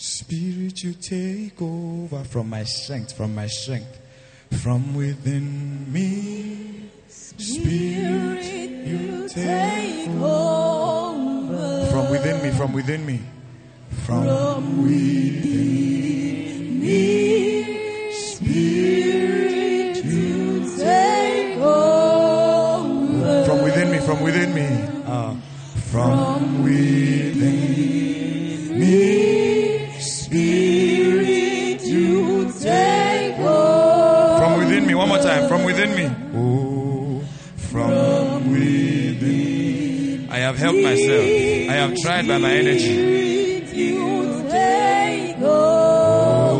Spirit, you take over from my strength, from my strength, from within me. Spirit, you take over. From within me, from within me, from, within me. Spirit, you take over. From within me, from within me, ah, from within myself. I have tried by my energy.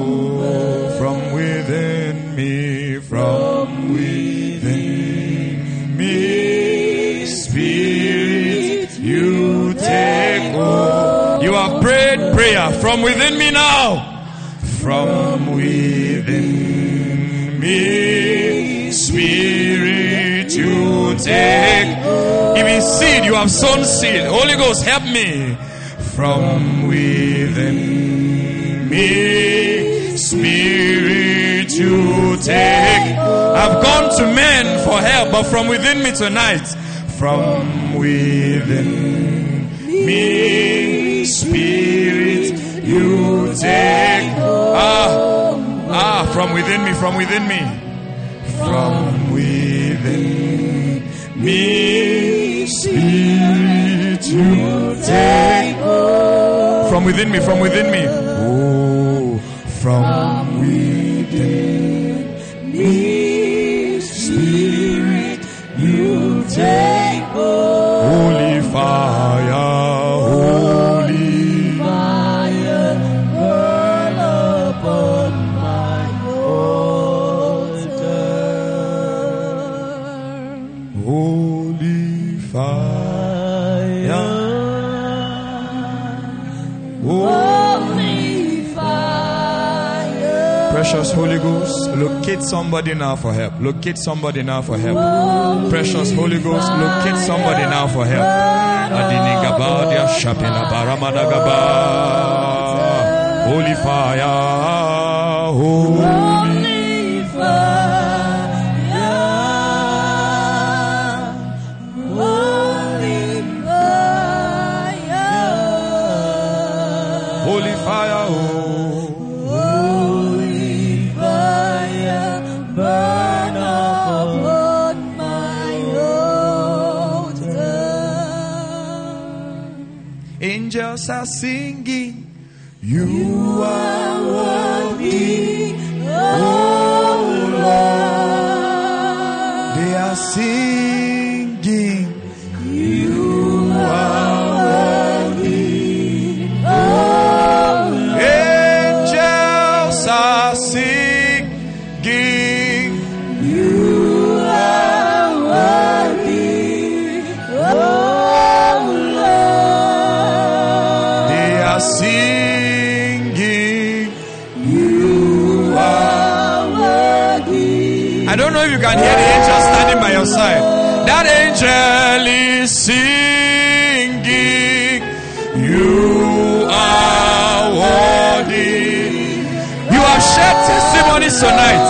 Oh, from within me, from within me, Spirit, you take over. You have prayed prayer from within me now. From within me, Spirit, you take. Seed, you have sown seed. Holy Ghost, help me. From within me, Spirit, you take. I've gone to men for help, but from within me tonight, from within me, Spirit, you take. Ah, ah, from within me, from within me, from within me, You take. From within me, from within me. Oh, from locate somebody now for help. Locate somebody now for help. Precious Holy Ghost, locate somebody now for help. Holy fire, holy Angels are singing, You are worthy, oh Lord. They are singing, singing, You are worthy. You have shared testimonies tonight.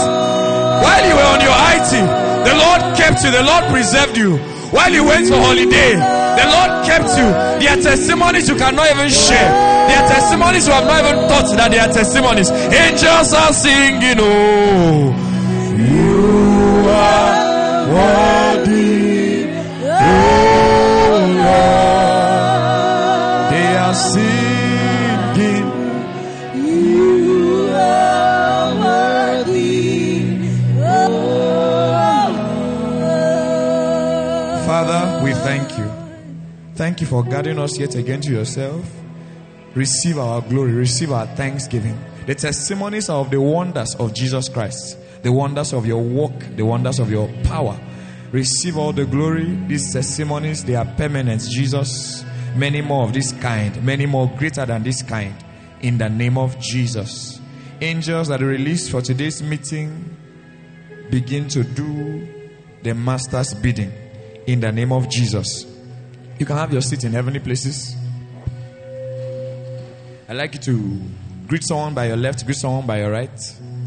While you were on your IT, the Lord kept you, the Lord preserved you. While you went for holiday, the Lord kept you. There are testimonies you cannot even share. There are testimonies you have not even thought that they are testimonies. Angels are singing, oh, Thank you for guiding us yet again to yourself. Receive our glory, receive our thanksgiving. The testimonies are of the wonders of Jesus Christ, the wonders of your work, the wonders of your power. Receive all the glory. These testimonies, they are permanent. Jesus, many more of this kind, many more greater than this kind. In the name of Jesus. Angels that are released for today's meeting begin to do the master's bidding in the name of Jesus. You can have your seat in heavenly places. I'd like you to Greet someone by your left, greet someone by your right.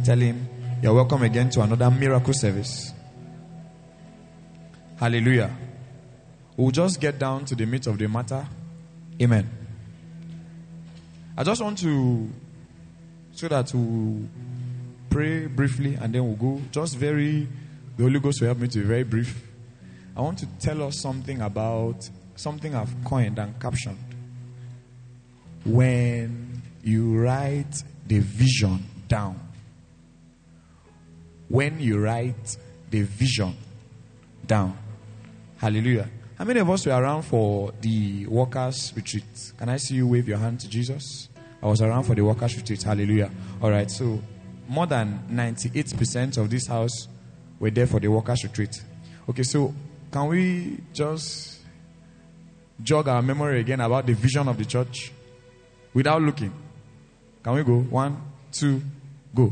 Tell him, You're welcome again to another miracle service. Hallelujah. We'll just get down to the meat of the matter. Amen. I just want to, so that we'll pray briefly and then we'll go. Just very, the Holy Ghost will help me to be very brief. I want to tell us something about something I've coined and captioned. When you write the vision down, when you write the vision down, hallelujah. How many of us were around for the workers' retreat? Can I see you wave your hand to Jesus? I was around for the workers' retreat. Hallelujah. All right, so more than 98% of this house were there for the workers' retreat. Okay, so can we just jog our memory again about the vision of the church without looking? Can we go? One, two, go.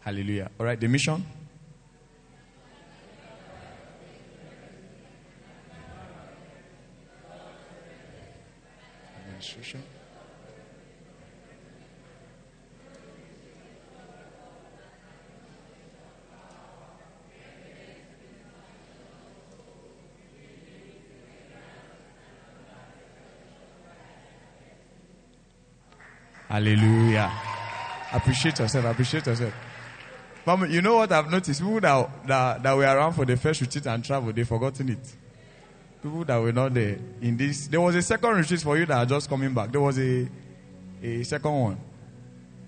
Hallelujah. All right, the mission. Administration. Hallelujah. Appreciate yourself. Appreciate yourself. But you know what I've noticed? People that, that, that were around for the first retreat and travel, they've forgotten it. People that were not there in this. There was a second retreat for you that are just coming back. There was a, a second one.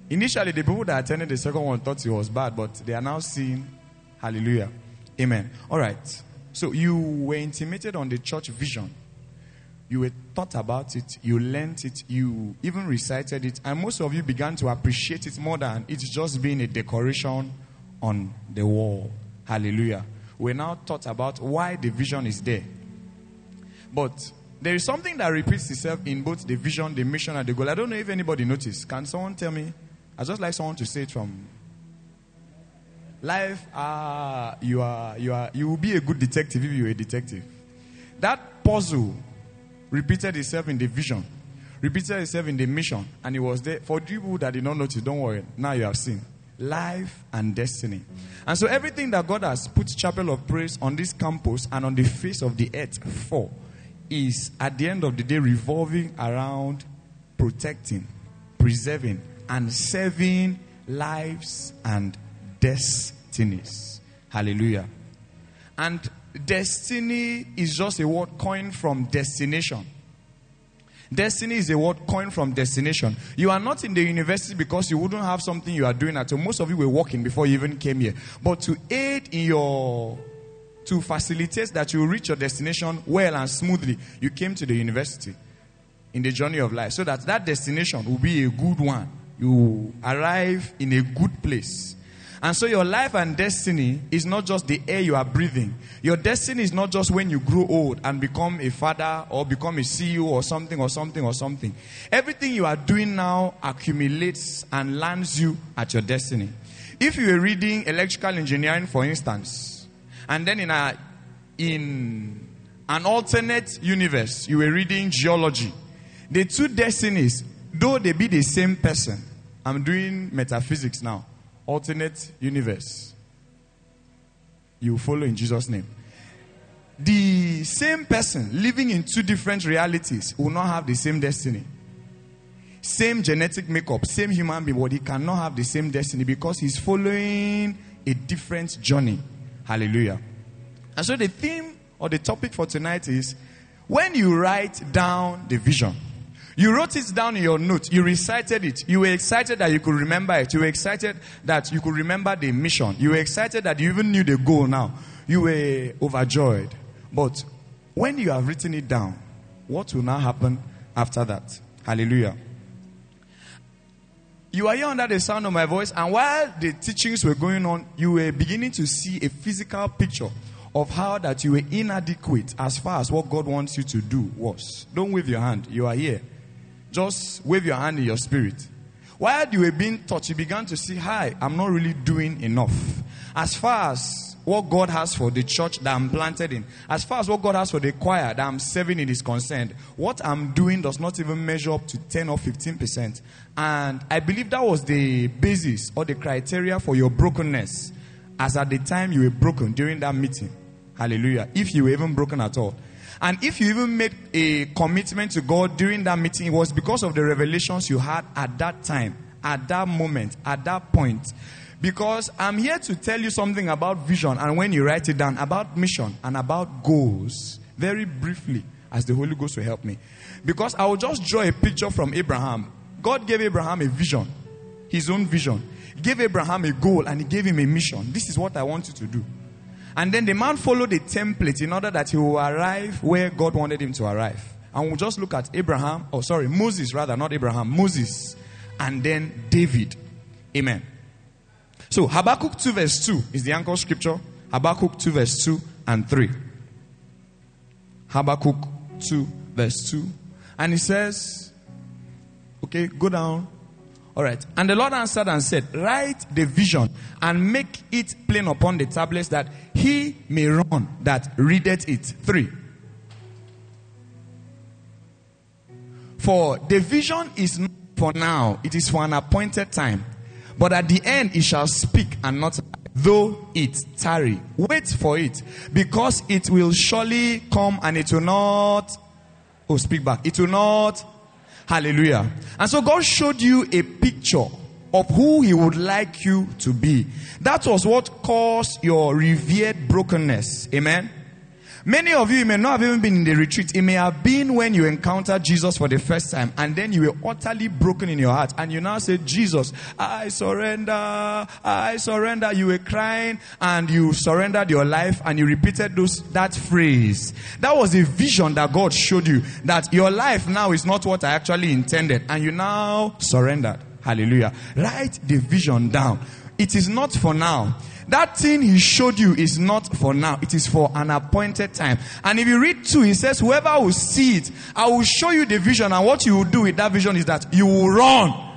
Initially, the people that attended the second one thought it was bad, but they are now seeing hallelujah. Amen. All right. So you were intimated on the church vision. You were thought about it, you learned it, you even recited it, and most of you began to appreciate it more than it's just being a decoration on the wall. Hallelujah. We're now taught about why the vision is there. But there is something that repeats itself in both the vision, the mission, and the goal. I don't know if anybody noticed. Can someone tell me? I just like someone to say it from life. Ah, uh, you are, you are, you will be a good detective if you're a detective. That puzzle repeated itself in the vision, repeated itself in the mission, and it was there. For people that did not notice, don't worry. Now you have seen life and destiny. And so everything that God has put Chapel of Praise on this campus and on the face of the earth for is at the end of the day revolving around protecting, preserving, and saving lives and destinies. Hallelujah. And destiny is just a word coined from destination. Destiny is a word coined from destination. You are not in the university because you wouldn't have something you are doing at home. Most of you were working before you even came here. But to aid in your, to facilitate that you reach your destination well and smoothly, you came to the university in the journey of life so that that destination will be a good one. You arrive in a good place. And so your life and destiny is not just the air you are breathing. Your destiny is not just when you grow old and become a father or become a CEO or something or something or something. Everything you are doing now accumulates and lands you at your destiny. If you are reading electrical engineering, for instance, and then in a in an alternate universe, you were reading geology. The two destinies, though they be the same person, I'm doing metaphysics now alternate universe. You follow in Jesus' name. The same person living in two different realities will not have the same destiny. Same genetic makeup, same human being, but he cannot have the same destiny because he's following a different journey. Hallelujah. And so the theme or the topic for tonight is when you write down the vision. You wrote it down in your notes. You recited it. You were excited that you could remember it. You were excited that you could remember the mission. You were excited that you even knew the goal now. You were overjoyed. But when you have written it down, what will now happen after that? Hallelujah. You are here under the sound of my voice, and while the teachings were going on, you were beginning to see a physical picture of how that you were inadequate as far as what God wants you to do was. Don't wave your hand. You are here. Just wave your hand in your spirit. While you were being taught, you began to see, hi, I'm not really doing enough. As far as what God has for the church that I'm planted in, as far as what God has for the choir that I'm serving in is concerned, what I'm doing does not even measure up to 10 or 15%. And I believe that was the basis or the criteria for your brokenness, as at the time you were broken during that meeting. Hallelujah. If you were even broken at all. And if you even made a commitment to God during that meeting, it was because of the revelations you had at that time, at that moment, at that point. Because I'm here to tell you something about vision and when you write it down, about mission and about goals, very briefly, as the Holy Ghost will help me. Because I will just draw a picture from Abraham. God gave Abraham a vision, his own vision. Gave Abraham a goal and he gave him a mission. This is what I want you to do. And then the man followed a template in order that he will arrive where God wanted him to arrive. And we'll just look at Abraham, oh sorry, Moses rather, not Abraham, Moses, and then David. Amen. So Habakkuk 2 verse 2 is the anchor scripture. Habakkuk 2 verse 2 and 3. Habakkuk 2 verse 2. And he says, okay, go down all right. And the Lord answered and said, Write the vision and make it plain upon the tablets that he may run that readeth it. Three. For the vision is not for now, it is for an appointed time. But at the end it shall speak and not though it tarry. Wait for it, because it will surely come and it will not. Oh, speak back. It will not Hallelujah. And so God showed you a picture of who He would like you to be. That was what caused your revered brokenness. Amen. Many of you may not have even been in the retreat. It may have been when you encountered Jesus for the first time and then you were utterly broken in your heart and you now say, Jesus, I surrender, I surrender. You were crying and you surrendered your life and you repeated those, that phrase. That was a vision that God showed you that your life now is not what I actually intended and you now surrendered. Hallelujah. Write the vision down. It is not for now. That thing he showed you is not for now. It is for an appointed time. And if you read two, he says, whoever will see it, I will show you the vision. And what you will do with that vision is that you will run.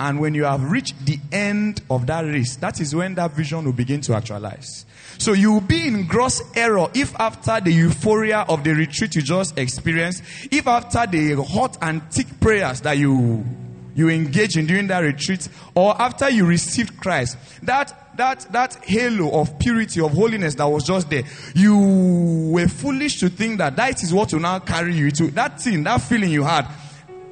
And when you have reached the end of that race, that is when that vision will begin to actualize. So you will be in gross error if after the euphoria of the retreat you just experienced, if after the hot and thick prayers that you you engage in during that retreat, or after you received Christ, that that, that halo of purity, of holiness that was just there, you were foolish to think that that is what will now carry you to that thing, that feeling you had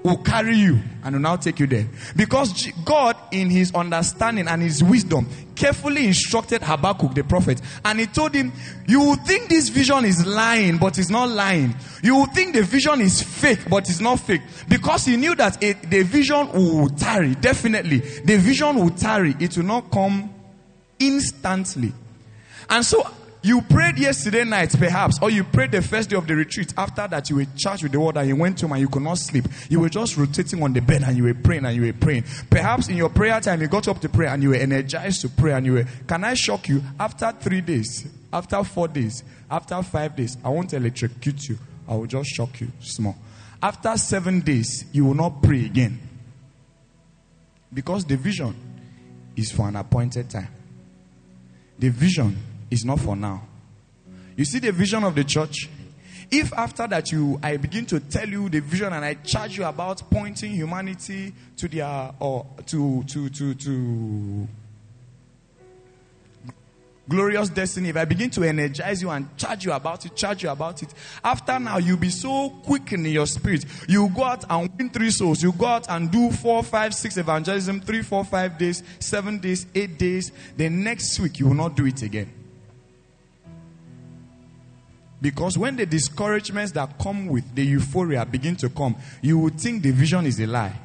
will carry you and will now take you there. Because God, in his understanding and his wisdom, carefully instructed Habakkuk the prophet and he told him, You will think this vision is lying, but it's not lying. You will think the vision is fake, but it's not fake. Because he knew that it, the vision will tarry, definitely. The vision will tarry, it will not come instantly. And so you prayed yesterday night, perhaps, or you prayed the first day of the retreat. After that, you were charged with the word and you went home and you could not sleep. You were just rotating on the bed and you were praying and you were praying. Perhaps in your prayer time, you got up to pray and you were energized to pray and you were. Can I shock you? After three days, after four days, after five days, I won't electrocute you. I will just shock you small. After seven days, you will not pray again. Because the vision is for an appointed time. The vision is not for now. You see the vision of the church? If after that you I begin to tell you the vision and I charge you about pointing humanity to their or to to to to glorious destiny, if I begin to energize you and charge you about it, charge you about it, after now you'll be so quick in your spirit. You go out and win three souls. You go out and do four, five, six evangelism, three, four, five days, seven days, eight days. The next week you will not do it again. Because when the discouragements that come with the euphoria begin to come, you will think the vision is a lie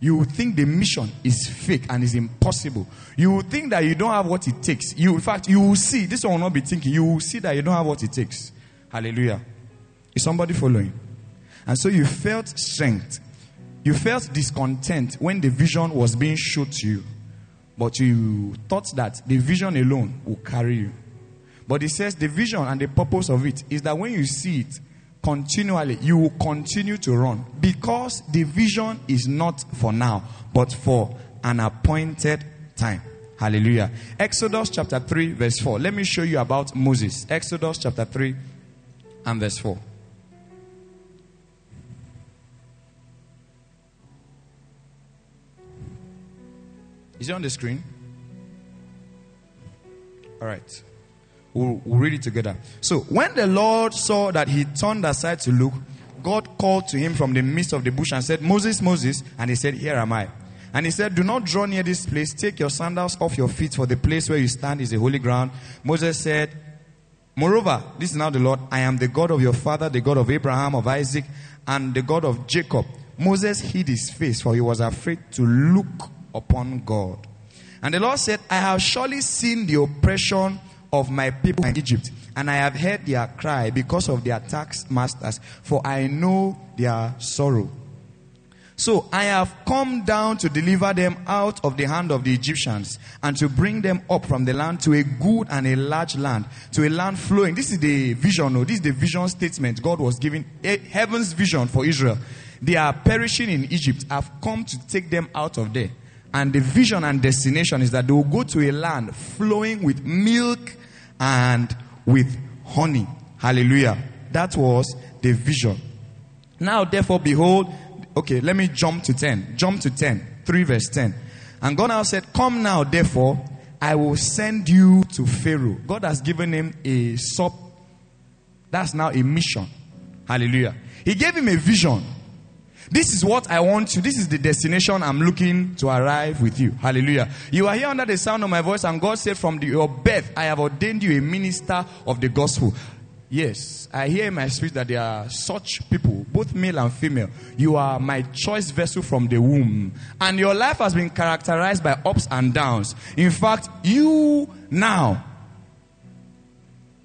you will think the mission is fake and is impossible. You will think that you don't have what it takes. You, in fact, you will see, this one will not be thinking, you will see that you don't have what it takes. Hallelujah. Is somebody following? And so you felt strength. You felt discontent when the vision was being shown to you. But you thought that the vision alone will carry you. But it says the vision and the purpose of it is that when you see it, continually, you will continue to run because the vision is not for now, but for an appointed time. Hallelujah. Exodus chapter 3, verse 4. Let me show you about Moses. Exodus chapter 3 and verse 4. Is it on the screen? All right. We'll, we'll, read it together. So, when the Lord saw that he turned aside to look, God called to him from the midst of the bush and said, Moses, Moses. And he said, Here am I. And he said, Do not draw near this place. Take your sandals off your feet, for the place where you stand is a holy ground. Moses said, Moreover, this is now the Lord. I am the God of your father, the God of Abraham, of Isaac, and the God of Jacob. Moses hid his face, for he was afraid to look upon God. And the Lord said, I have surely seen the oppression of my people in Egypt, and I have heard their cry because of their tax masters, for I know their sorrow. So I have come down to deliver them out of the hand of the Egyptians and to bring them up from the land to a good and a large land, to a land flowing. This is the vision, no? This is the vision statement God was giving, eh, heaven's vision for Israel. They are perishing in Egypt. I've come to take them out of there. And the vision and destination is that they will go to a land flowing with milk and with honey. Hallelujah. That was the vision. Now, therefore, behold, okay, let me jump to 10. Jump to 10. 3 verse 10. And God now said, Come now, therefore, I will send you to Pharaoh. God has given him a sub. That's now a mission. Hallelujah. He gave him a vision. This is what I want you. This is the destination I'm looking to arrive with you. Hallelujah. You are here under the sound of my voice, and God said, From the, your birth, I have ordained you a minister of the gospel. Yes, I hear in my spirit that there are such people, both male and female. You are my choice vessel from the womb. And your life has been characterized by ups and downs. In fact, you now,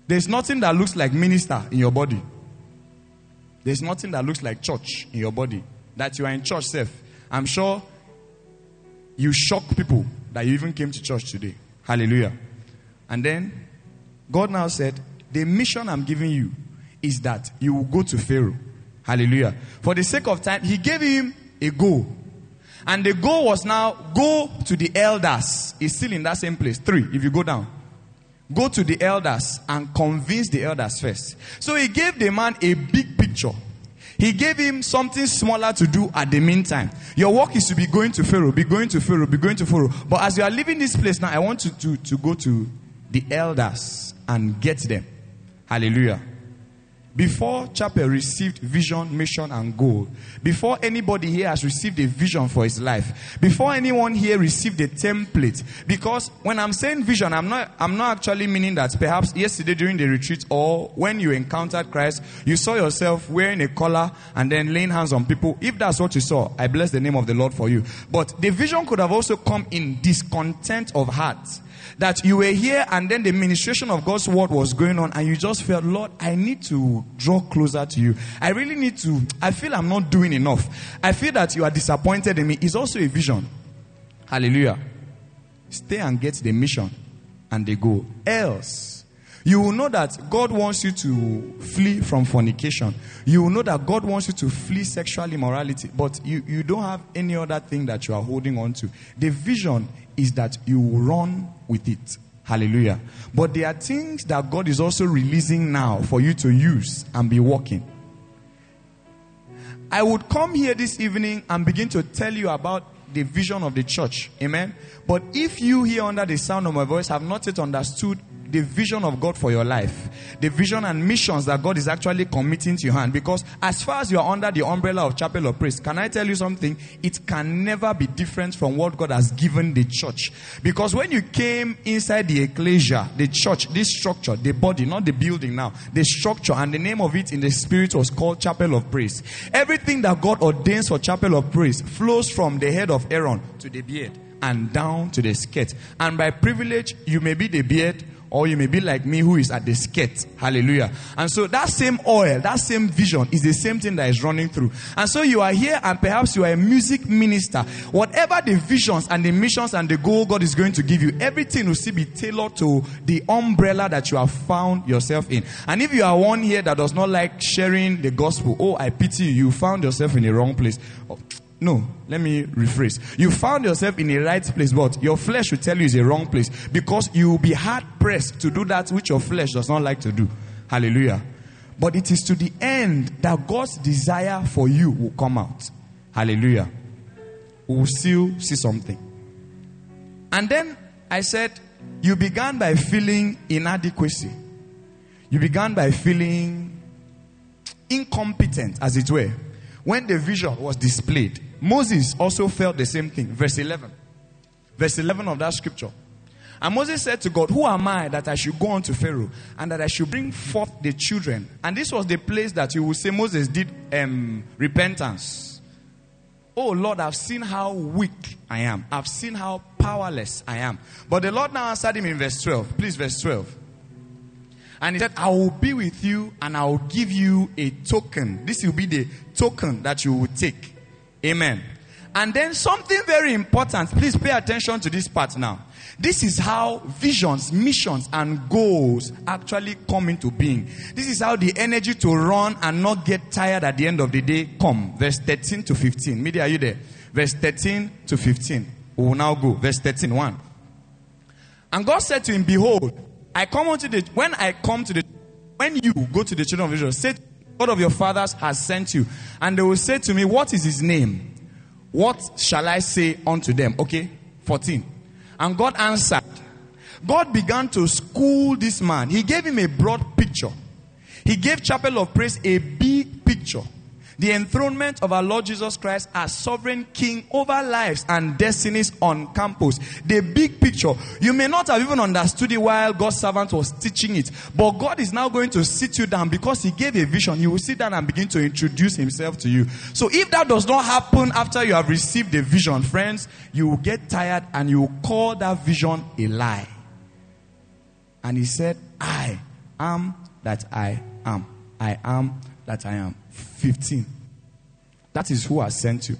there's nothing that looks like minister in your body. There's nothing that looks like church in your body. That you are in church self. I'm sure you shock people that you even came to church today. Hallelujah. And then God now said, The mission I'm giving you is that you will go to Pharaoh. Hallelujah. For the sake of time, he gave him a goal. And the goal was now go to the elders. It's still in that same place. Three, if you go down. Go to the elders and convince the elders first. So he gave the man a big picture. He gave him something smaller to do at the meantime. Your work is to be going to Pharaoh, be going to Pharaoh, be going to Pharaoh. But as you are leaving this place now, I want you to, to go to the elders and get them. Hallelujah. Before Chapel received vision, mission, and goal, before anybody here has received a vision for his life, before anyone here received a template, because when I'm saying vision, I'm not, I'm not actually meaning that perhaps yesterday during the retreat or when you encountered Christ, you saw yourself wearing a collar and then laying hands on people. If that's what you saw, I bless the name of the Lord for you. But the vision could have also come in discontent of heart that you were here and then the ministration of God's word was going on and you just felt, Lord, I need to draw closer to you. I really need to, I feel I'm not doing enough. I feel that you are disappointed in me. It's also a vision. Hallelujah. Stay and get the mission and the go. Else, you will know that God wants you to flee from fornication. You will know that God wants you to flee sexual immorality, but you, you don't have any other thing that you are holding on to. The vision is that you will run with it. Hallelujah. But there are things that God is also releasing now for you to use and be walking. I would come here this evening and begin to tell you about the vision of the church. Amen. But if you here under the sound of my voice have not yet understood the vision of God for your life, the vision and missions that God is actually committing to your hand. Because as far as you are under the umbrella of Chapel of Praise, can I tell you something? It can never be different from what God has given the church. Because when you came inside the ecclesia, the church, this structure, the body, not the building now, the structure and the name of it in the spirit was called Chapel of Praise. Everything that God ordains for Chapel of Praise flows from the head of Aaron to the beard and down to the skirt. And by privilege, you may be the beard or you may be like me who is at the skirt. Hallelujah. And so that same oil, that same vision is the same thing that is running through. And so you are here and perhaps you are a music minister. Whatever the visions and the missions and the goal God is going to give you, everything will still be tailored to the umbrella that you have found yourself in. And if you are one here that does not like sharing the gospel, oh, I pity you, you found yourself in the wrong place. No, let me rephrase. You found yourself in a right place, but your flesh will tell you it's a wrong place because you will be hard pressed to do that which your flesh does not like to do. Hallelujah. But it is to the end that God's desire for you will come out. Hallelujah. We will still see something. And then I said, You began by feeling inadequacy. You began by feeling incompetent, as it were, when the vision was displayed. Moses also felt the same thing. Verse 11. Verse 11 of that scripture. And Moses said to God, Who am I that I should go unto Pharaoh and that I should bring forth the children? And this was the place that you will say Moses did um, repentance. Oh Lord, I've seen how weak I am. I've seen how powerless I am. But the Lord now answered him in verse 12. Please, verse 12. And he said, I will be with you and I will give you a token. This will be the token that you will take. Amen. And then something very important. Please pay attention to this part now. This is how visions, missions, and goals actually come into being. This is how the energy to run and not get tired at the end of the day come. Verse 13 to 15. Media, are you there? Verse 13 to 15. We will now go. Verse 13, 1. And God said to him, Behold, I come unto the when I come to the when you go to the children of Israel, say God of your fathers has sent you. And they will say to me, What is his name? What shall I say unto them? Okay, 14. And God answered. God began to school this man. He gave him a broad picture. He gave Chapel of Praise a big picture. The enthronement of our Lord Jesus Christ as sovereign king over lives and destinies on campus. The big picture. You may not have even understood it while God's servant was teaching it. But God is now going to sit you down because He gave a vision. He will sit down and begin to introduce Himself to you. So if that does not happen after you have received the vision, friends, you will get tired and you will call that vision a lie. And He said, I am that I am. I am that I am. 15. That is who has sent you.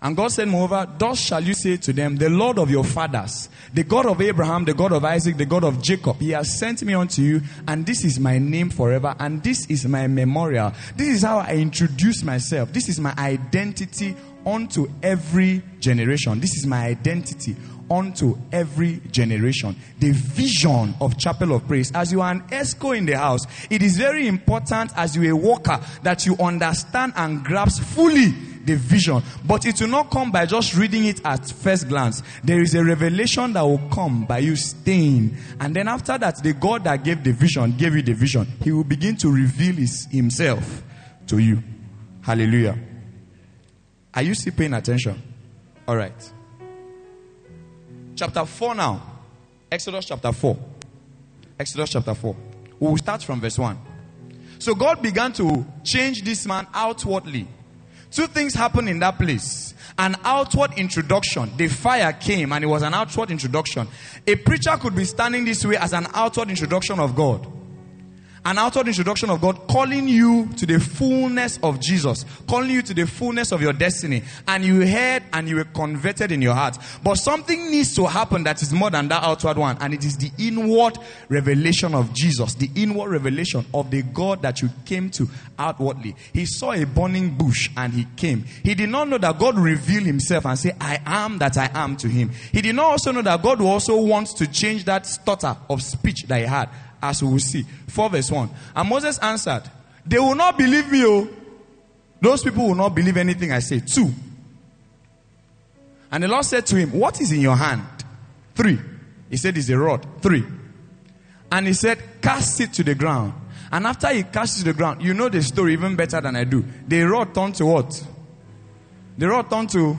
And God said, Moreover, thus shall you say to them, The Lord of your fathers, the God of Abraham, the God of Isaac, the God of Jacob, He has sent me unto you, and this is my name forever, and this is my memorial. This is how I introduce myself. This is my identity unto every generation. This is my identity unto every generation. The vision of Chapel of Praise. As you are an EXCO in the house, it is very important as you are a worker that you understand and grasp fully the vision. But it will not come by just reading it at first glance. There is a revelation that will come by you staying. And then after that, the God that gave the vision gave you the vision. He will begin to reveal his, himself to you. Hallelujah. Are you still paying attention? All right chapter 4 now. Exodus chapter 4. Exodus chapter 4. We will start from verse 1. So God began to change this man outwardly. Two things happened in that place. An outward introduction. The fire came and it was an outward introduction. A preacher could be standing this way as an outward introduction of God an outward introduction of God calling you to the fullness of Jesus, calling you to the fullness of your destiny. And you heard and you were converted in your heart. But something needs to happen that is more than that outward one. And it is the inward revelation of Jesus, the inward revelation of the God that you came to outwardly. He saw a burning bush and he came. He did not know that God revealed himself and say, I am that I am to him. He did not also know that God also wants to change that stutter of speech that he had as we will see. 4 verse 1. And Moses answered, They will not believe me, oh. Those people will not believe anything I say. 2. And the Lord said to him, What is in your hand? 3. He said, It's a rod. 3. And he said, Cast it to the ground. And after he cast it to the ground, you know the story even better than I do. The rod turned to what? The rod turned to.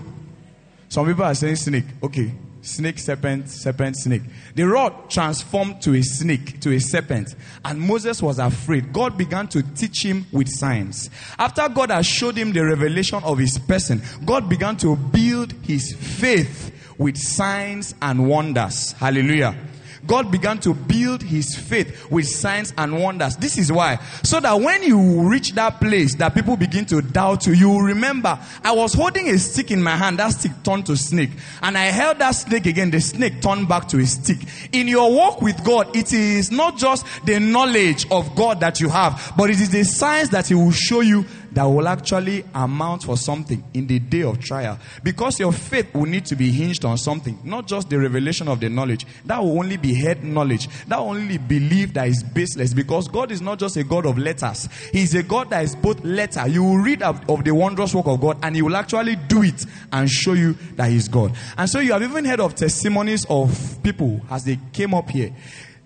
Some people are saying snake. Okay. Snake, serpent, serpent, snake. The rod transformed to a snake, to a serpent. And Moses was afraid. God began to teach him with signs. After God had showed him the revelation of his person, God began to build his faith with signs and wonders. Hallelujah. God began to build his faith with signs and wonders. This is why. So that when you reach that place that people begin to doubt you, you remember, I was holding a stick in my hand, that stick turned to snake. And I held that snake again, the snake turned back to a stick. In your walk with God, it is not just the knowledge of God that you have, but it is the signs that he will show you that will actually amount for something in the day of trial. Because your faith will need to be hinged on something, not just the revelation of the knowledge. That will only be head knowledge. That only belief that is baseless. Because God is not just a God of letters. He is a God that is both letter. You will read of, of the wondrous work of God and He will actually do it and show you that He's God. And so you have even heard of testimonies of people as they came up here.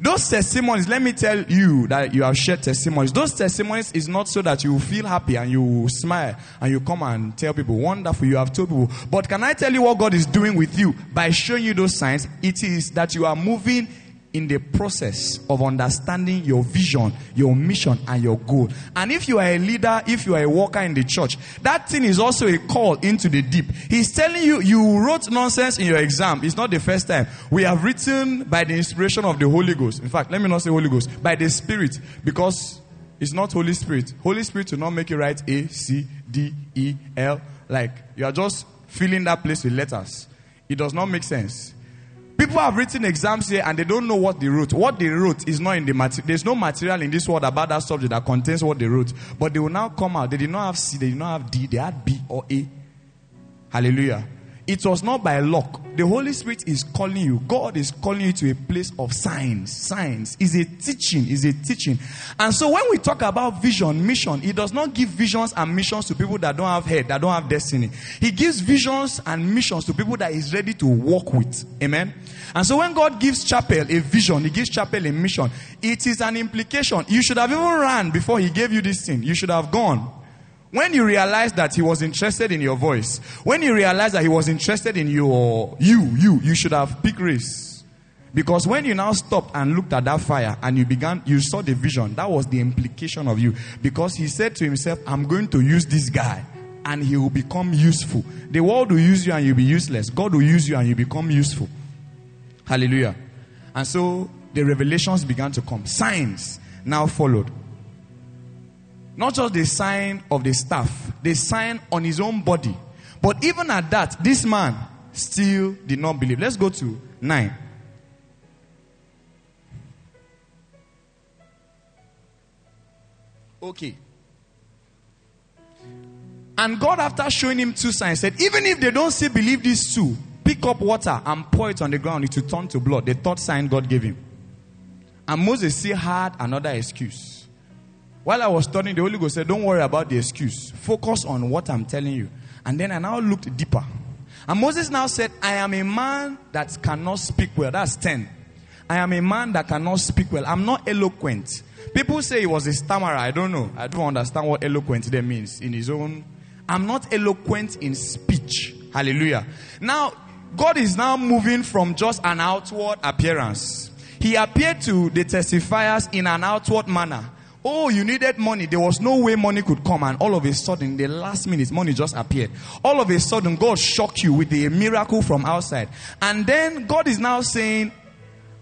Those testimonies, let me tell you that you have shared testimonies. Those testimonies is not so that you feel happy and you smile and you come and tell people, wonderful, you have told people. But can I tell you what God is doing with you by showing you those signs? It is that you are moving in the process of understanding your vision, your mission, and your goal. And if you are a leader, if you are a worker in the church, that thing is also a call into the deep. He's telling you, you wrote nonsense in your exam. It's not the first time. We have written by the inspiration of the Holy Ghost. In fact, let me not say Holy Ghost, by the Spirit, because it's not Holy Spirit. Holy Spirit will not make you write A, C, D, E, L. Like, you are just filling that place with letters. It does not make sense. People have written exams here and they don't know what they wrote. What they wrote is not in the material. There's no material in this world about that subject that contains what they wrote. But they will now come out. They did not have C, they did not have D, they had B or A. Hallelujah. It was not by luck. The Holy Spirit is calling you. God is calling you to a place of signs. Signs is a teaching, is a teaching. And so when we talk about vision, mission, He does not give visions and missions to people that don't have head, that don't have destiny. He gives visions and missions to people that is ready to walk with. Amen. And so when God gives chapel a vision, He gives chapel a mission, it is an implication. You should have even ran before He gave you this thing. You should have gone. When you realize that he was interested in your voice, when you realize that he was interested in your you, you, you should have picked race. Because when you now stopped and looked at that fire and you began, you saw the vision, that was the implication of you. Because he said to himself, I'm going to use this guy and he will become useful. The world will use you and you'll be useless. God will use you and you become useful. Hallelujah. And so the revelations began to come. Signs now followed. Not just the sign of the staff, the sign on his own body. But even at that, this man still did not believe. Let's go to 9. Okay. And God, after showing him two signs, said, Even if they don't still believe these two, pick up water and pour it on the ground, it will turn to blood. The third sign God gave him. And Moses still had another excuse. While I was studying, the Holy Ghost said, Don't worry about the excuse. Focus on what I'm telling you. And then I now looked deeper. And Moses now said, I am a man that cannot speak well. That's 10. I am a man that cannot speak well. I'm not eloquent. People say he was a stammerer. I don't know. I don't understand what eloquent there means in his own. I'm not eloquent in speech. Hallelujah. Now, God is now moving from just an outward appearance. He appeared to the testifiers in an outward manner. Oh, you needed money. There was no way money could come. And all of a sudden, the last minute, money just appeared. All of a sudden, God shocked you with a miracle from outside. And then God is now saying,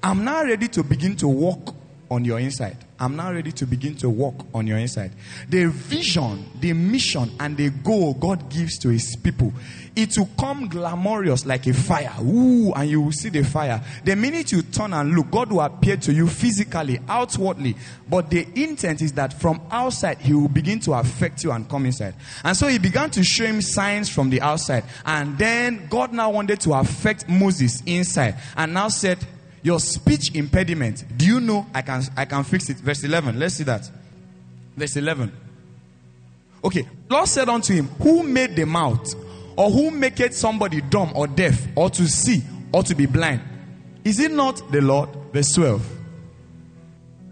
I'm now ready to begin to walk on your inside. I'm now ready to begin to walk on your inside. The vision, the mission, and the goal God gives to His people, it will come glamorous like a fire. Ooh, and you will see the fire. The minute you turn and look, God will appear to you physically, outwardly. But the intent is that from outside, He will begin to affect you and come inside. And so He began to show him signs from the outside. And then God now wanted to affect Moses inside. And now said, your speech impediment, do you know I can I can fix it? Verse 11. Let's see that. Verse 11. Okay. Lord said unto him, Who made the mouth? Or who maketh somebody dumb or deaf or to see or to be blind? Is it not the Lord? Verse 12.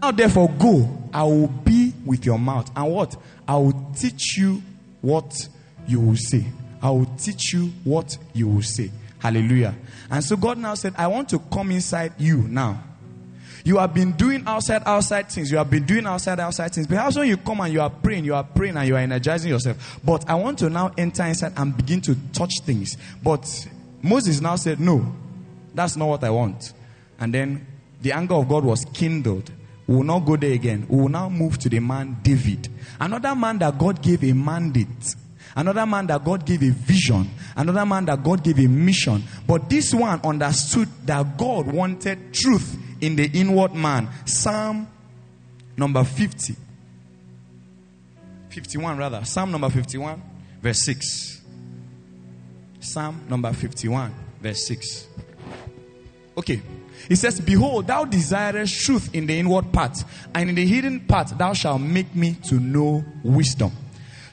Now therefore go, I will be with your mouth. And what? I will teach you what you will say. I will teach you what you will say. Hallelujah. And so God now said, I want to come inside you now. You have been doing outside, outside things. You have been doing outside, outside things. Perhaps when you come and you are praying, you are praying and you are energizing yourself. But I want to now enter inside and begin to touch things. But Moses now said, No, that's not what I want. And then the anger of God was kindled. We will not go there again. We will now move to the man David. Another man that God gave a mandate. Another man that God gave a vision. Another man that God gave a mission. But this one understood that God wanted truth in the inward man. Psalm number 50. 51, rather. Psalm number 51, verse 6. Psalm number 51, verse 6. Okay. He says, Behold, thou desirest truth in the inward part, and in the hidden part thou shalt make me to know wisdom.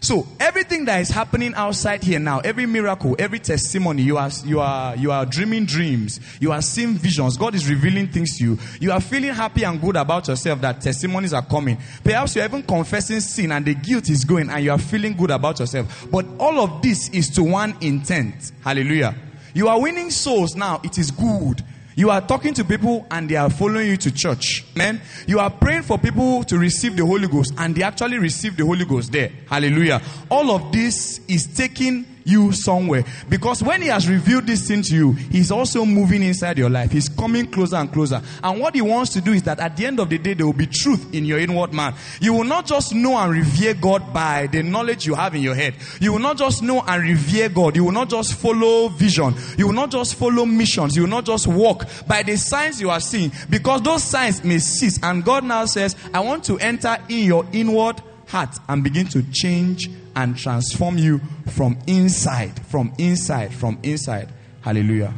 So everything that is happening outside here now, every miracle, every testimony, you are you are you are dreaming dreams, you are seeing visions. God is revealing things to you. You are feeling happy and good about yourself that testimonies are coming. Perhaps you're even confessing sin and the guilt is going, and you are feeling good about yourself. But all of this is to one intent. Hallelujah. You are winning souls now. It is good. You are talking to people and they are following you to church. Man, you are praying for people to receive the Holy Ghost and they actually receive the Holy Ghost there. Hallelujah. All of this is taking you somewhere. Because when He has revealed this thing to you, He's also moving inside your life. He's coming closer and closer. And what He wants to do is that at the end of the day, there will be truth in your inward man. You will not just know and revere God by the knowledge you have in your head. You will not just know and revere God. You will not just follow vision. You will not just follow missions. You will not just walk by the signs you are seeing. Because those signs may cease. And God now says, I want to enter in your inward heart and begin to change and transform you from inside, from inside, from inside. Hallelujah.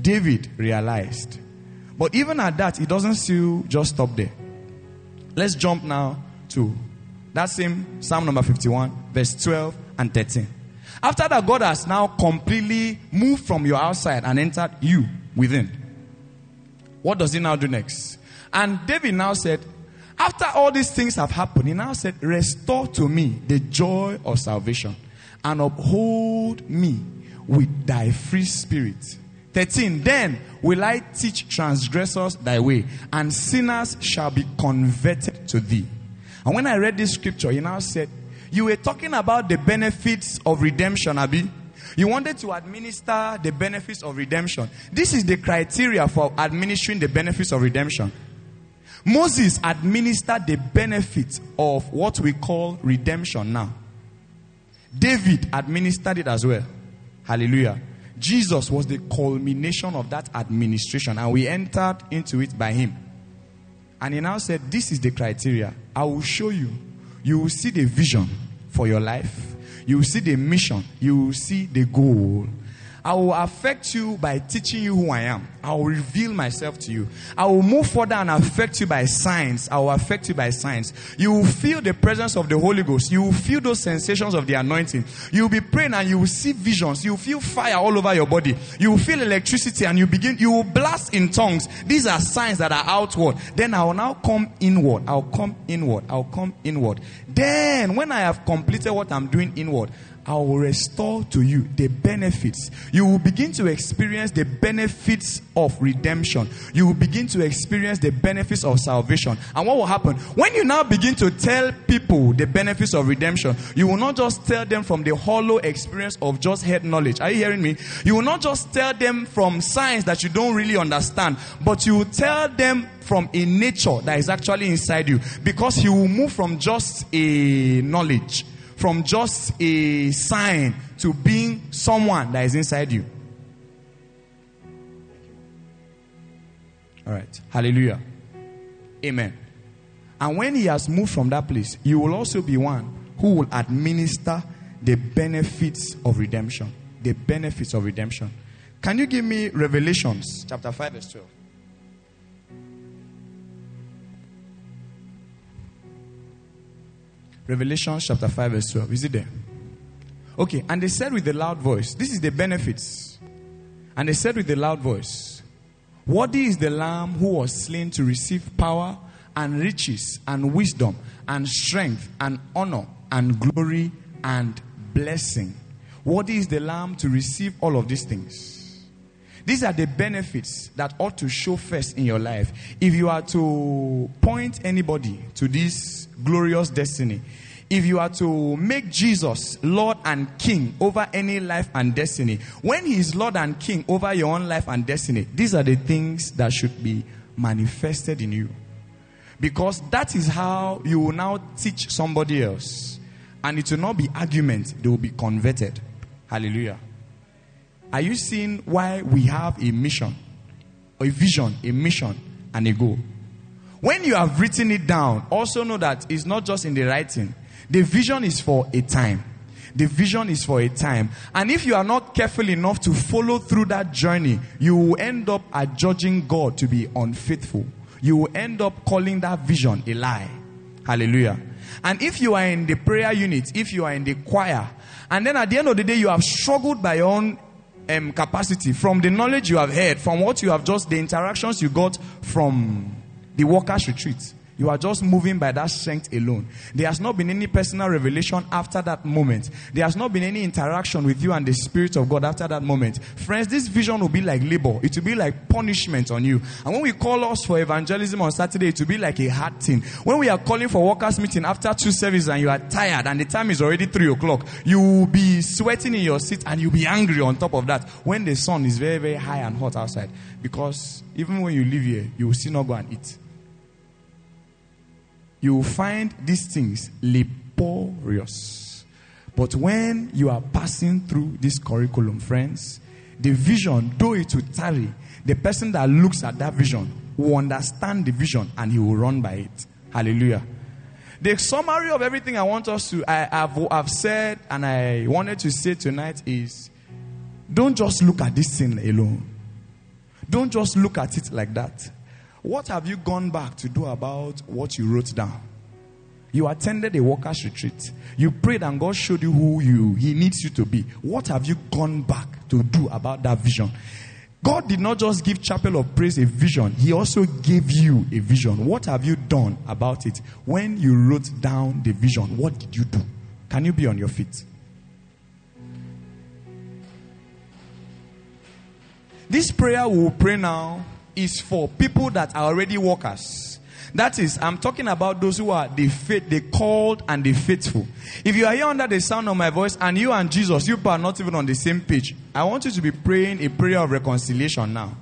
David realized. But even at that, it doesn't still just stop there. Let's jump now to that same Psalm number 51, verse 12 and 13. After that, God has now completely moved from your outside and entered you within. What does he now do next? And David now said, after all these things have happened, he now said, Restore to me the joy of salvation and uphold me with thy free spirit. 13. Then will I teach transgressors thy way, and sinners shall be converted to thee. And when I read this scripture, he now said, You were talking about the benefits of redemption, Abi. You wanted to administer the benefits of redemption. This is the criteria for administering the benefits of redemption. Moses administered the benefit of what we call redemption now. David administered it as well. Hallelujah. Jesus was the culmination of that administration, and we entered into it by him. And he now said, This is the criteria. I will show you. You will see the vision for your life, you will see the mission, you will see the goal, I will affect you by teaching you who I am. I will reveal myself to you. I will move further and affect you by signs. I will affect you by signs. You will feel the presence of the Holy Ghost. You will feel those sensations of the anointing. You will be praying and you will see visions. You will feel fire all over your body. You will feel electricity and you begin, you will blast in tongues. These are signs that are outward. Then I will now come inward. I'll come inward. I'll come inward. Then when I have completed what I'm doing inward, I will restore to you the benefits. You will begin to experience the benefits of redemption. You will begin to experience the benefits of salvation. And what will happen? When you now begin to tell people the benefits of redemption, you will not just tell them from the hollow experience of just head knowledge. Are you hearing me? You will not just tell them from signs that you don't really understand, but you will tell them from a nature that is actually inside you because he will move from just a knowledge from just a sign to being someone that is inside you. All right. Hallelujah. Amen. And when he has moved from that place, you will also be one who will administer the benefits of redemption. The benefits of redemption. Can you give me Revelations chapter 5, verse 12? Revelation chapter 5, verse 12. Is it there? Okay, and they said with a loud voice, This is the benefits. And they said with a loud voice, Worthy is the Lamb who was slain to receive power and riches and wisdom and strength and honor and glory and blessing. Worthy is the Lamb to receive all of these things. These are the benefits that ought to show first in your life. If you are to point anybody to this glorious destiny, if you are to make Jesus Lord and King over any life and destiny, when He is Lord and King over your own life and destiny, these are the things that should be manifested in you. Because that is how you will now teach somebody else. And it will not be argument, they will be converted. Hallelujah. Are you seeing why we have a mission, a vision, a mission, and a goal? When you have written it down, also know that it's not just in the writing. The vision is for a time. The vision is for a time. And if you are not careful enough to follow through that journey, you will end up adjudging God to be unfaithful. You will end up calling that vision a lie. Hallelujah. And if you are in the prayer unit, if you are in the choir, and then at the end of the day you have struggled by your own um, capacity, from the knowledge you have heard, from what you have just, the interactions you got from the workers' retreat, you are just moving by that strength alone. There has not been any personal revelation after that moment. There has not been any interaction with you and the Spirit of God after that moment. Friends, this vision will be like labor. It will be like punishment on you. And when we call us for evangelism on Saturday, it will be like a hard thing. When we are calling for workers' meeting after two services and you are tired and the time is already three o'clock, you will be sweating in your seat and you'll be angry on top of that when the sun is very, very high and hot outside. Because even when you live here, you will still not go and eat you will find these things laborious. But when you are passing through this curriculum, friends, the vision, though it will tarry, the person that looks at that vision will understand the vision and he will run by it. Hallelujah. The summary of everything I want us to, I, have I've said and I wanted to say tonight is don't just look at this thing alone. Don't just look at it like that. What have you gone back to do about what you wrote down? You attended a workers' retreat. You prayed and God showed you who you He needs you to be. What have you gone back to do about that vision? God did not just give Chapel of Praise a vision, He also gave you a vision. What have you done about it? When you wrote down the vision, what did you do? Can you be on your feet? This prayer we will pray now is for people that are already workers. That is, I'm talking about those who are the faith, the called and the faithful. If you are here under the sound of my voice and you and Jesus, you are not even on the same page, I want you to be praying a prayer of reconciliation now.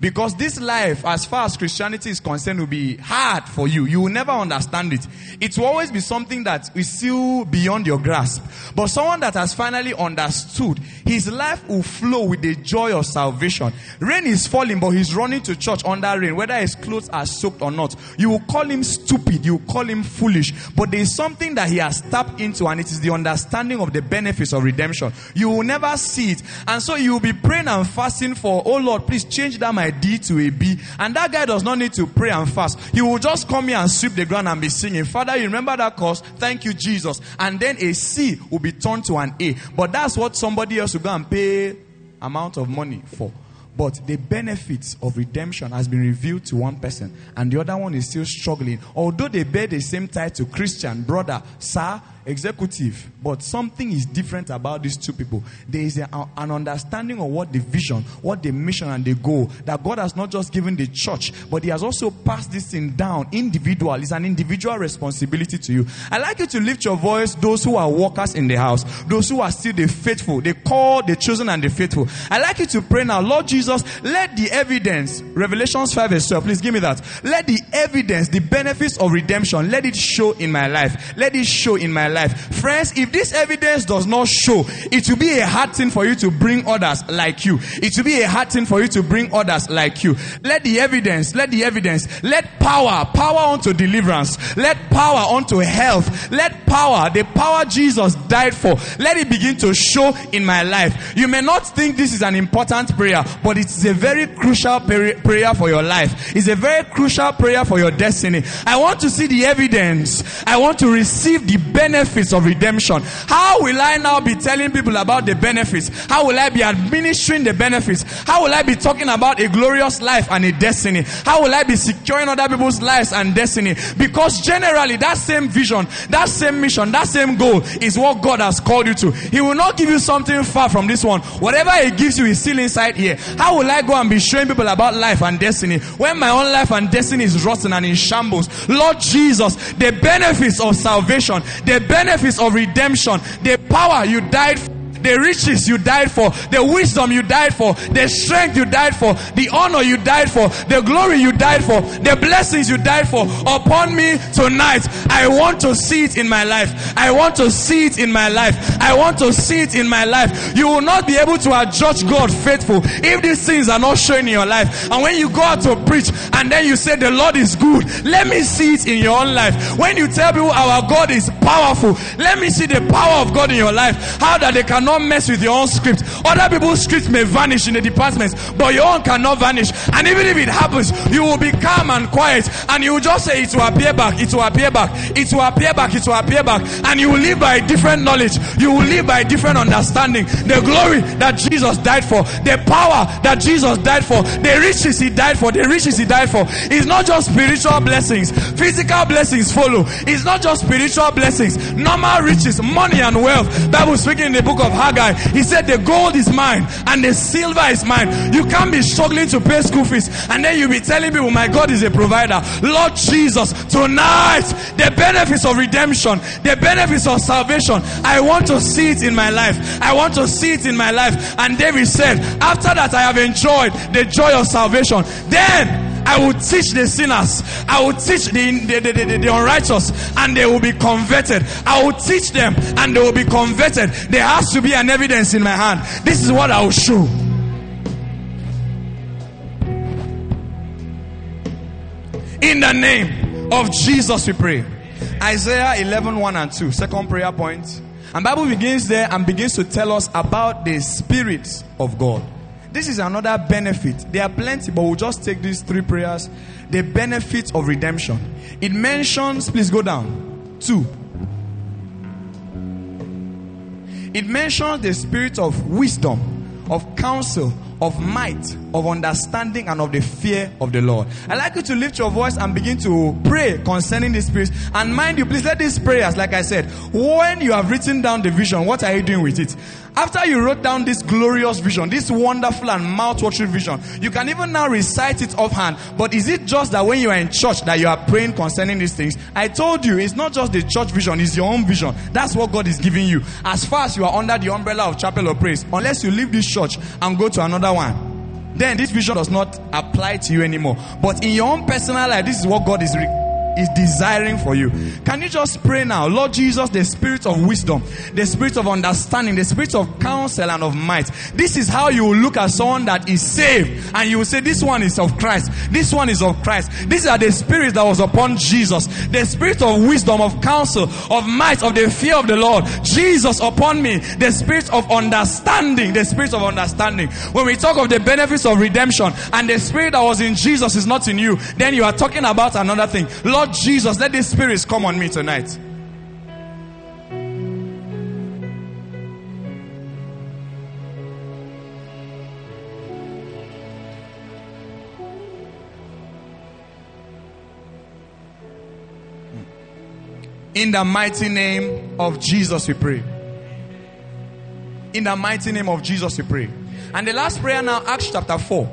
Because this life, as far as Christianity is concerned, will be hard for you. You will never understand it. It will always be something that is still beyond your grasp. But someone that has finally understood, his life will flow with the joy of salvation. Rain is falling, but he's running to church under rain, whether his clothes are soaked or not. You will call him stupid, you will call him foolish. But there is something that he has tapped into, and it is the understanding of the benefits of redemption. You will never see it. And so you will be praying and fasting for, oh Lord, please change that my D to a B. And that guy does not need to pray and fast. He will just come here and sweep the ground and be singing. Father, you remember that cause? Thank you, Jesus. And then a C will be turned to an A. But that's what somebody else will go and pay amount of money for. But the benefits of redemption has been revealed to one person, and the other one is still struggling. Although they bear the same title, Christian, brother, sir, executive, but something is different about these two people. There is a, an understanding of what the vision, what the mission, and the goal that God has not just given the church, but He has also passed this thing down. Individual It's an individual responsibility to you. I like you to lift your voice, those who are workers in the house, those who are still the faithful, the called, the chosen, and the faithful. I like you to pray now, Lord Jesus, let the evidence, Revelations 5 verse 12, please give me that. Let the evidence, the benefits of redemption, let it show in my life. Let it show in my life. Friends, if this evidence does not show, it will be a hard thing for you to bring others like you. It will be a hard thing for you to bring others like you. Let the evidence, let the evidence, let power, power unto deliverance, let power unto health, let power, the power Jesus died for, let it begin to show in my life. You may not think this is an important prayer, but it's a very crucial prayer for your life. It's a very crucial prayer for your destiny. I want to see the evidence. I want to receive the benefit benefits of redemption. How will I now be telling people about the benefits? How will I be administering the benefits? How will I be talking about a glorious life and a destiny? How will I be securing other people's lives and destiny? Because generally, that same vision, that same mission, that same goal is what God has called you to. He will not give you something far from this one. Whatever He gives you is still inside here. How will I go and be showing people about life and destiny when my own life and destiny is rotten and in shambles? Lord Jesus, the benefits of salvation, the benefits of redemption, the power you died the riches you died for, the wisdom you died for, the strength you died for, the honor you died for, the glory you died for, the blessings you died for upon me tonight. I want to see it in my life. I want to see it in my life. I want to see it in my life. You will not be able to adjudge God faithful if these things are not showing in your life. And when you go out to preach and then you say the Lord is good, let me see it in your own life. When you tell people our God is powerful, let me see the power of God in your life. How that they cannot mess with your own script. Other people's scripts may vanish in the departments, but your own cannot vanish. And even if it happens, you will be calm and quiet and you will just say it will appear back, it will appear back, it will appear back, it will appear back. And you will live by different knowledge. You will live by different understanding. The glory that Jesus died for, the power that Jesus died for, the riches he died for, the riches he died for. It's not just spiritual blessings, physical blessings follow. It's not just spiritual blessings, normal riches, money and wealth. Bible speaking in the book of Haggai, he said the gold is mine and the silver is mine. You can't be struggling to pay school fees and then you'll be telling people, my God is a provider. Lord Jesus, tonight, the benefits of redemption, the benefits of salvation, I want to see it in my life. I want to see it in my life. And David said, after that I have enjoyed the joy of salvation, then I will teach the sinners. I will teach the, the, the, the, the unrighteous and they will be converted. I will teach them and they will be converted. There has to be an evidence in my hand. This is what I will show. In the name of Jesus, we pray. Isaiah 11, 1 and 2, second prayer point. And Bible begins there and begins to tell us about the Spirit of God. This is another benefit. There are plenty, but we'll just take these three prayers. The benefit of redemption. It mentions, please go down. Two. It mentions the spirit of wisdom, of counsel, of might, of understanding, and of the fear of the Lord. I'd like you to lift your voice and begin to pray concerning the Spirit. And mind you, please let these prayers, like I said, when you have written down the vision, what are you doing with it? After you wrote down this glorious vision, this wonderful and mouth-watering vision, you can even now recite it offhand. But is it just that when you are in church that you are praying concerning these things? I told you, it's not just the church vision, it's your own vision. That's what God is giving you. As far as you are under the umbrella of Chapel of Praise, unless you leave this church and go to another one, then this vision does not apply to you anymore. But in your own personal life, this is what God is re- is desiring for you. Can you just pray now? Lord Jesus, the spirit of wisdom, the spirit of understanding, the spirit of counsel and of might. This is how you will look at someone that is saved and you will say, This one is of Christ. This one is of Christ. These are the spirits that was upon Jesus. The spirit of wisdom, of counsel, of might, of the fear of the Lord. Jesus upon me. The spirit of understanding. The spirit of understanding. When we talk of the benefits of redemption and the spirit that was in Jesus is not in you, then you are talking about another thing. Lord Jesus, let these spirits come on me tonight. In the mighty name of Jesus, we pray. In the mighty name of Jesus, we pray. And the last prayer now, Acts chapter 4,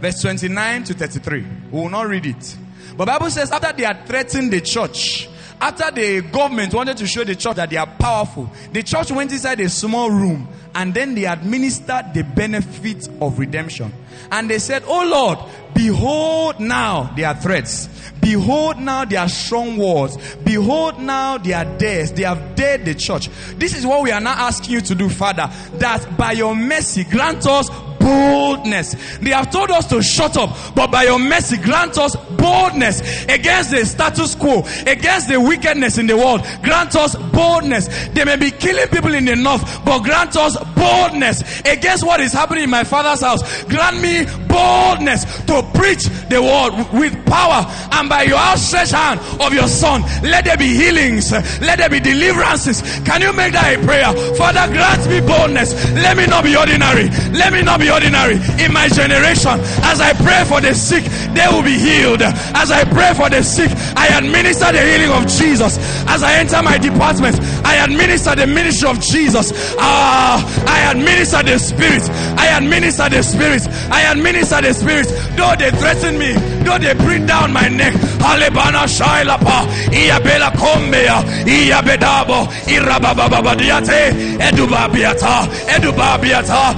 verse 29 to 33. We will not read it. But Bible says after they had threatened the church, after the government wanted to show the church that they are powerful, the church went inside a small room and then they administered the benefit of redemption. And they said, Oh Lord, behold now their threats. Behold now their strong words. Behold now their dares. They have dared the church. This is what we are now asking you to do, Father, that by your mercy grant us boldness. They have told us to shut up, but by your mercy grant us boldness against the status quo, against the wickedness in the world. Grant us boldness. They may be killing people in the north, but grant us boldness against what is happening in my father's house. Grant me boldness to preach the word with power and by your outstretched hand of your son. Let there be healings. Let there be deliverances. Can you make that a prayer? Father, grant me boldness. Let me not be ordinary. Let me not be ordinary in my generation. As I pray for the sick, they will be healed. As I pray for the sick, I administer the healing of Jesus. As I enter my department, I administer the ministry of Jesus. Ah, I administer the spirit. I administer the spirit. I administer the spirit. Though they threaten me, though they bring down my neck. Alebana shailapa, iabela kombea, iabedabo, irabababadiate, edubabiata, edubabiata,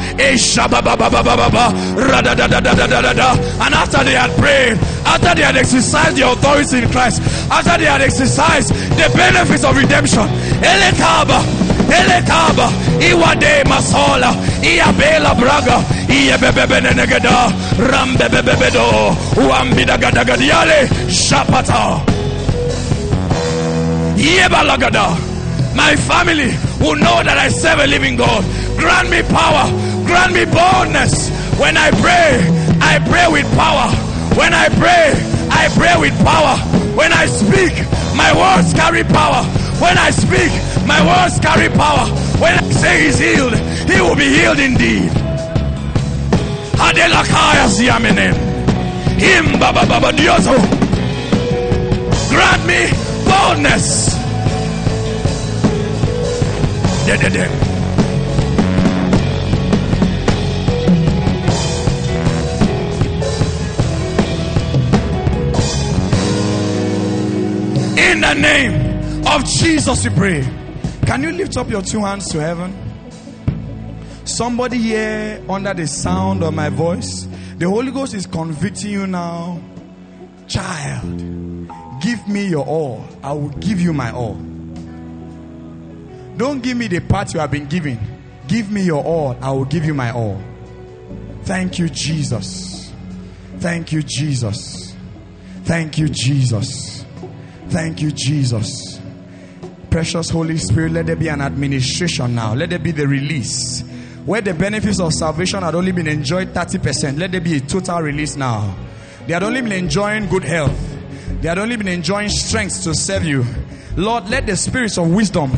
eshabababababa, radadadadadadada. And after they had prayed, after they had exercised the authority in Christ, after they had exercised the benefits of redemption, Elekaba, Elekaba, Iwade Masola, Iabela Braga, Iabebebenegada, Rambebebedo, Uambidagadagadiale, Shapata, Yebalagada. My family will know that I serve a living God. Grant me power, grant me boldness. When I pray, I pray with power. When I pray, I pray with power. When I speak, my words carry power. When I speak, my words carry power. When I say he's healed, he will be healed indeed. Grant me boldness. De, de, de. Name of Jesus, we pray. Can you lift up your two hands to heaven? Somebody here under the sound of my voice, the Holy Ghost is convicting you now. Child, give me your all. I will give you my all. Don't give me the part you have been given. Give me your all. I will give you my all. Thank you, Jesus. Thank you, Jesus. Thank you, Jesus. Thank you, Jesus. Precious Holy Spirit, let there be an administration now. Let there be the release. Where the benefits of salvation had only been enjoyed 30%, let there be a total release now. They had only been enjoying good health, they had only been enjoying strength to serve you. Lord, let the spirits of wisdom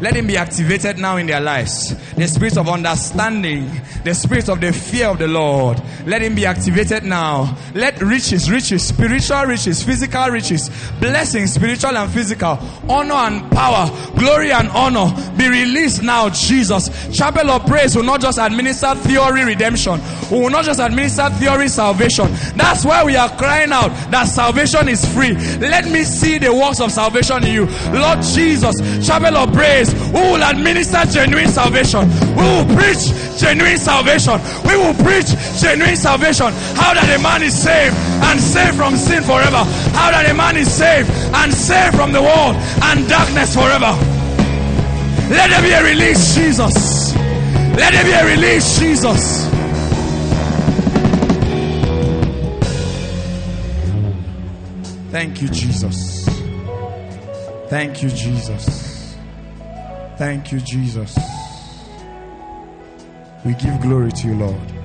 let him be activated now in their lives. The spirit of understanding, the spirit of the fear of the Lord, let him be activated now. Let riches, riches, spiritual riches, physical riches, blessings, spiritual and physical, honor and power, glory and honor be released now, Jesus. Chapel of Praise will not just administer theory redemption, we will not just administer theory salvation. That's why we are crying out that salvation is free. Let me see the works of salvation in you. Lord Jesus, Chapel of Praise, we will administer genuine salvation. We will preach genuine salvation. We will preach genuine salvation. How that a man is saved and saved from sin forever. How that a man is saved and saved from the world and darkness forever. Let there be a release, Jesus. Let there be a release, Jesus. Thank you, Jesus. Thank you, Jesus. Thank you, Jesus. We give glory to you, Lord.